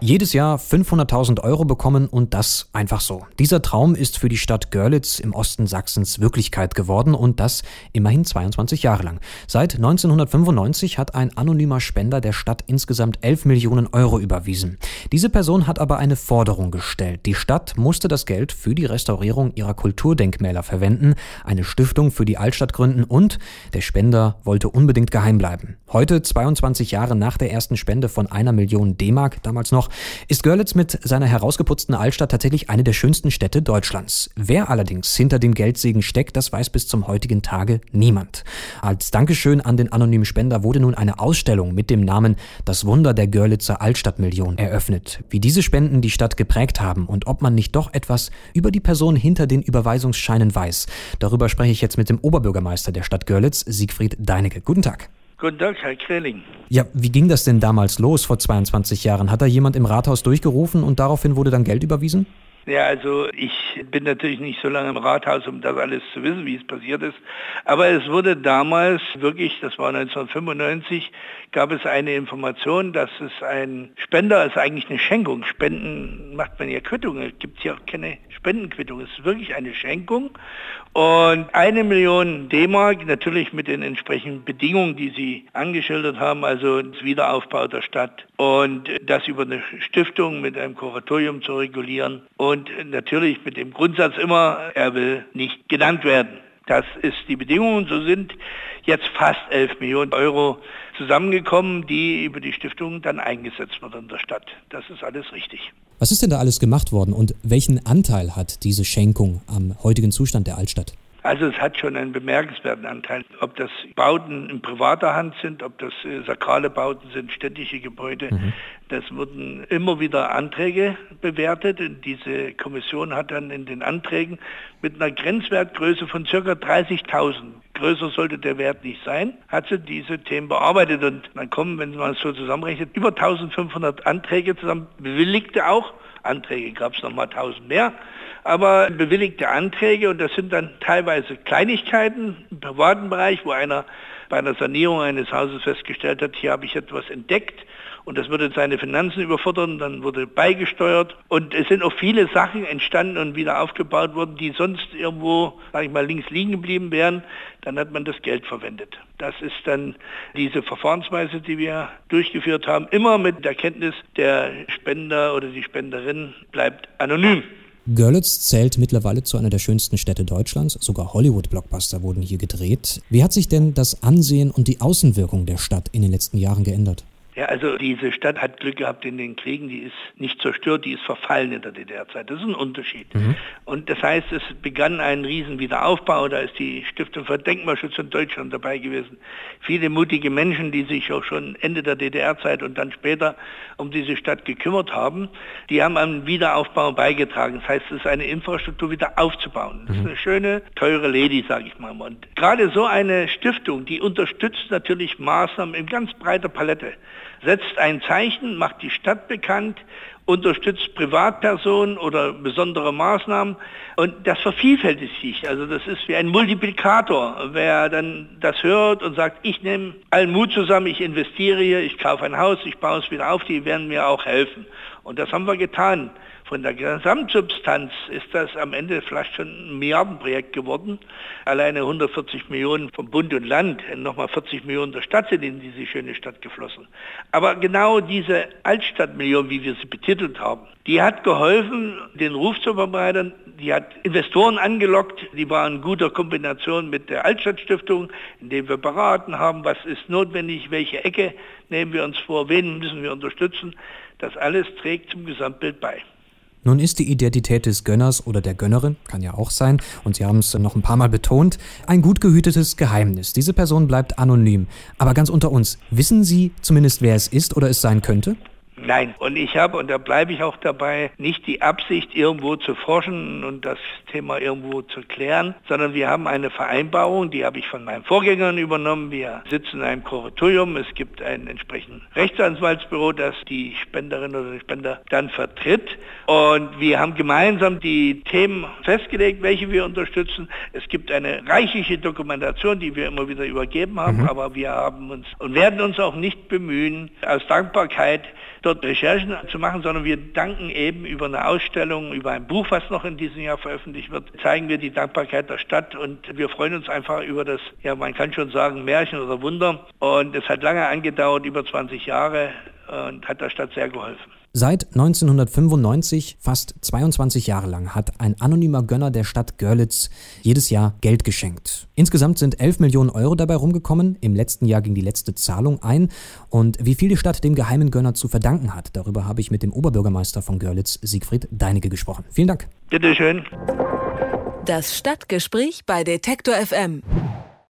Jedes Jahr 500.000 Euro bekommen und das einfach so. Dieser Traum ist für die Stadt Görlitz im Osten Sachsens Wirklichkeit geworden und das immerhin 22 Jahre lang. Seit 1995 hat ein anonymer Spender der Stadt insgesamt 11 Millionen Euro überwiesen. Diese Person hat aber eine Forderung gestellt. Die Stadt musste das Geld für die Restaurierung ihrer Kulturdenkmäler verwenden, eine Stiftung für die Altstadt gründen und der Spender wollte unbedingt geheim bleiben. Heute, 22 Jahre nach der ersten Spende von einer Million D-Mark, damals noch, ist Görlitz mit seiner herausgeputzten Altstadt tatsächlich eine der schönsten Städte Deutschlands. Wer allerdings hinter dem Geldsegen steckt, das weiß bis zum heutigen Tage niemand. Als Dankeschön an den anonymen Spender wurde nun eine Ausstellung mit dem Namen Das Wunder der Görlitzer Altstadtmillion eröffnet. Wie diese Spenden die Stadt geprägt haben und ob man nicht doch etwas über die Person hinter den Überweisungsscheinen weiß. Darüber spreche ich jetzt mit dem Oberbürgermeister der Stadt Görlitz, Siegfried Deinecke. Guten Tag. Guten Tag, Herr Kreling. Ja, wie ging das denn damals los vor 22 Jahren? Hat da jemand im Rathaus durchgerufen und daraufhin wurde dann Geld überwiesen? Ja, also ich bin natürlich nicht so lange im Rathaus, um das alles zu wissen, wie es passiert ist. Aber es wurde damals wirklich, das war 1995, gab es eine Information, dass es ein Spender ist eigentlich eine Schenkung. Spenden macht man ja Quittungen. Es gibt ja auch keine Spendenquittung. Es ist wirklich eine Schenkung. Und eine Million D-Mark, natürlich mit den entsprechenden Bedingungen, die Sie angeschildert haben, also das Wiederaufbau der Stadt und das über eine Stiftung mit einem Kuratorium zu regulieren. Und natürlich mit dem Grundsatz immer, er will nicht genannt werden. Das ist die Bedingung. So sind jetzt fast 11 Millionen Euro zusammengekommen, die über die Stiftung dann eingesetzt werden in der Stadt. Das ist alles richtig. Was ist denn da alles gemacht worden und welchen Anteil hat diese Schenkung am heutigen Zustand der Altstadt? Also es hat schon einen bemerkenswerten Anteil. Ob das Bauten in privater Hand sind, ob das äh, sakrale Bauten sind, städtische Gebäude, mhm. das wurden immer wieder Anträge bewertet. Und diese Kommission hat dann in den Anträgen mit einer Grenzwertgröße von ca. 30.000, größer sollte der Wert nicht sein, hat sie diese Themen bearbeitet. Und dann kommen, wenn man es so zusammenrechnet, über 1500 Anträge zusammen, bewilligte auch. Anträge gab es nochmal 1000 mehr. Aber bewilligte Anträge und das sind dann teilweise Kleinigkeiten im privaten Bereich, wo einer bei einer Sanierung eines Hauses festgestellt hat, hier habe ich etwas entdeckt und das würde seine Finanzen überfordern, dann wurde beigesteuert und es sind auch viele Sachen entstanden und wieder aufgebaut worden, die sonst irgendwo, sage ich mal, links liegen geblieben wären, dann hat man das Geld verwendet. Das ist dann diese Verfahrensweise, die wir durchgeführt haben, immer mit der Kenntnis, der Spender oder die Spenderin bleibt anonym. Görlitz zählt mittlerweile zu einer der schönsten Städte Deutschlands. Sogar Hollywood-Blockbuster wurden hier gedreht. Wie hat sich denn das Ansehen und die Außenwirkung der Stadt in den letzten Jahren geändert? Ja, also diese Stadt hat Glück gehabt in den Kriegen, die ist nicht zerstört, die ist verfallen in der DDR-Zeit. Das ist ein Unterschied. Mhm. Und das heißt, es begann ein riesen Wiederaufbau, da ist die Stiftung für Denkmalschutz in Deutschland dabei gewesen. Viele mutige Menschen, die sich auch schon Ende der DDR-Zeit und dann später um diese Stadt gekümmert haben, die haben am Wiederaufbau beigetragen. Das heißt, es ist eine Infrastruktur wieder aufzubauen. Das ist mhm. eine schöne, teure Lady, sage ich mal. Und gerade so eine Stiftung, die unterstützt natürlich Maßnahmen in ganz breiter Palette setzt ein Zeichen, macht die Stadt bekannt, unterstützt Privatpersonen oder besondere Maßnahmen und das vervielfältigt sich. Also das ist wie ein Multiplikator. Wer dann das hört und sagt, ich nehme allen Mut zusammen, ich investiere hier, ich kaufe ein Haus, ich baue es wieder auf, die werden mir auch helfen. Und das haben wir getan. Von der Gesamtsubstanz ist das am Ende vielleicht schon ein Milliardenprojekt geworden. Alleine 140 Millionen vom Bund und Land, nochmal 40 Millionen der Stadt sind in diese schöne Stadt geflossen. Aber genau diese Altstadtmillion, wie wir sie betitelt haben, die hat geholfen, den Ruf zu verbreitern. Die hat Investoren angelockt. Die waren in guter Kombination mit der Altstadtstiftung, indem wir beraten haben, was ist notwendig, welche Ecke nehmen wir uns vor, wen müssen wir unterstützen. Das alles trägt zum Gesamtbild bei. Nun ist die Identität des Gönners oder der Gönnerin, kann ja auch sein, und Sie haben es noch ein paar Mal betont, ein gut gehütetes Geheimnis. Diese Person bleibt anonym. Aber ganz unter uns, wissen Sie zumindest, wer es ist oder es sein könnte? Nein. Und ich habe, und da bleibe ich auch dabei, nicht die Absicht, irgendwo zu forschen und das Thema irgendwo zu klären, sondern wir haben eine Vereinbarung, die habe ich von meinen Vorgängern übernommen. Wir sitzen in einem Kuratorium. Es gibt ein entsprechendes Rechtsanwaltsbüro, das die Spenderin oder den Spender dann vertritt. Und wir haben gemeinsam die Themen festgelegt, welche wir unterstützen. Es gibt eine reichliche Dokumentation, die wir immer wieder übergeben haben, mhm. aber wir haben uns und werden uns auch nicht bemühen, aus Dankbarkeit dort Recherchen zu machen, sondern wir danken eben über eine Ausstellung, über ein Buch, was noch in diesem Jahr veröffentlicht wird, zeigen wir die Dankbarkeit der Stadt und wir freuen uns einfach über das, ja man kann schon sagen, Märchen oder Wunder. Und es hat lange angedauert, über 20 Jahre und hat der Stadt sehr geholfen. Seit 1995, fast 22 Jahre lang, hat ein anonymer Gönner der Stadt Görlitz jedes Jahr Geld geschenkt. Insgesamt sind 11 Millionen Euro dabei rumgekommen. Im letzten Jahr ging die letzte Zahlung ein. Und wie viel die Stadt dem geheimen Gönner zu verdanken hat, darüber habe ich mit dem Oberbürgermeister von Görlitz, Siegfried Deinige, gesprochen. Vielen Dank. Bitte schön. Das Stadtgespräch bei Detektor FM.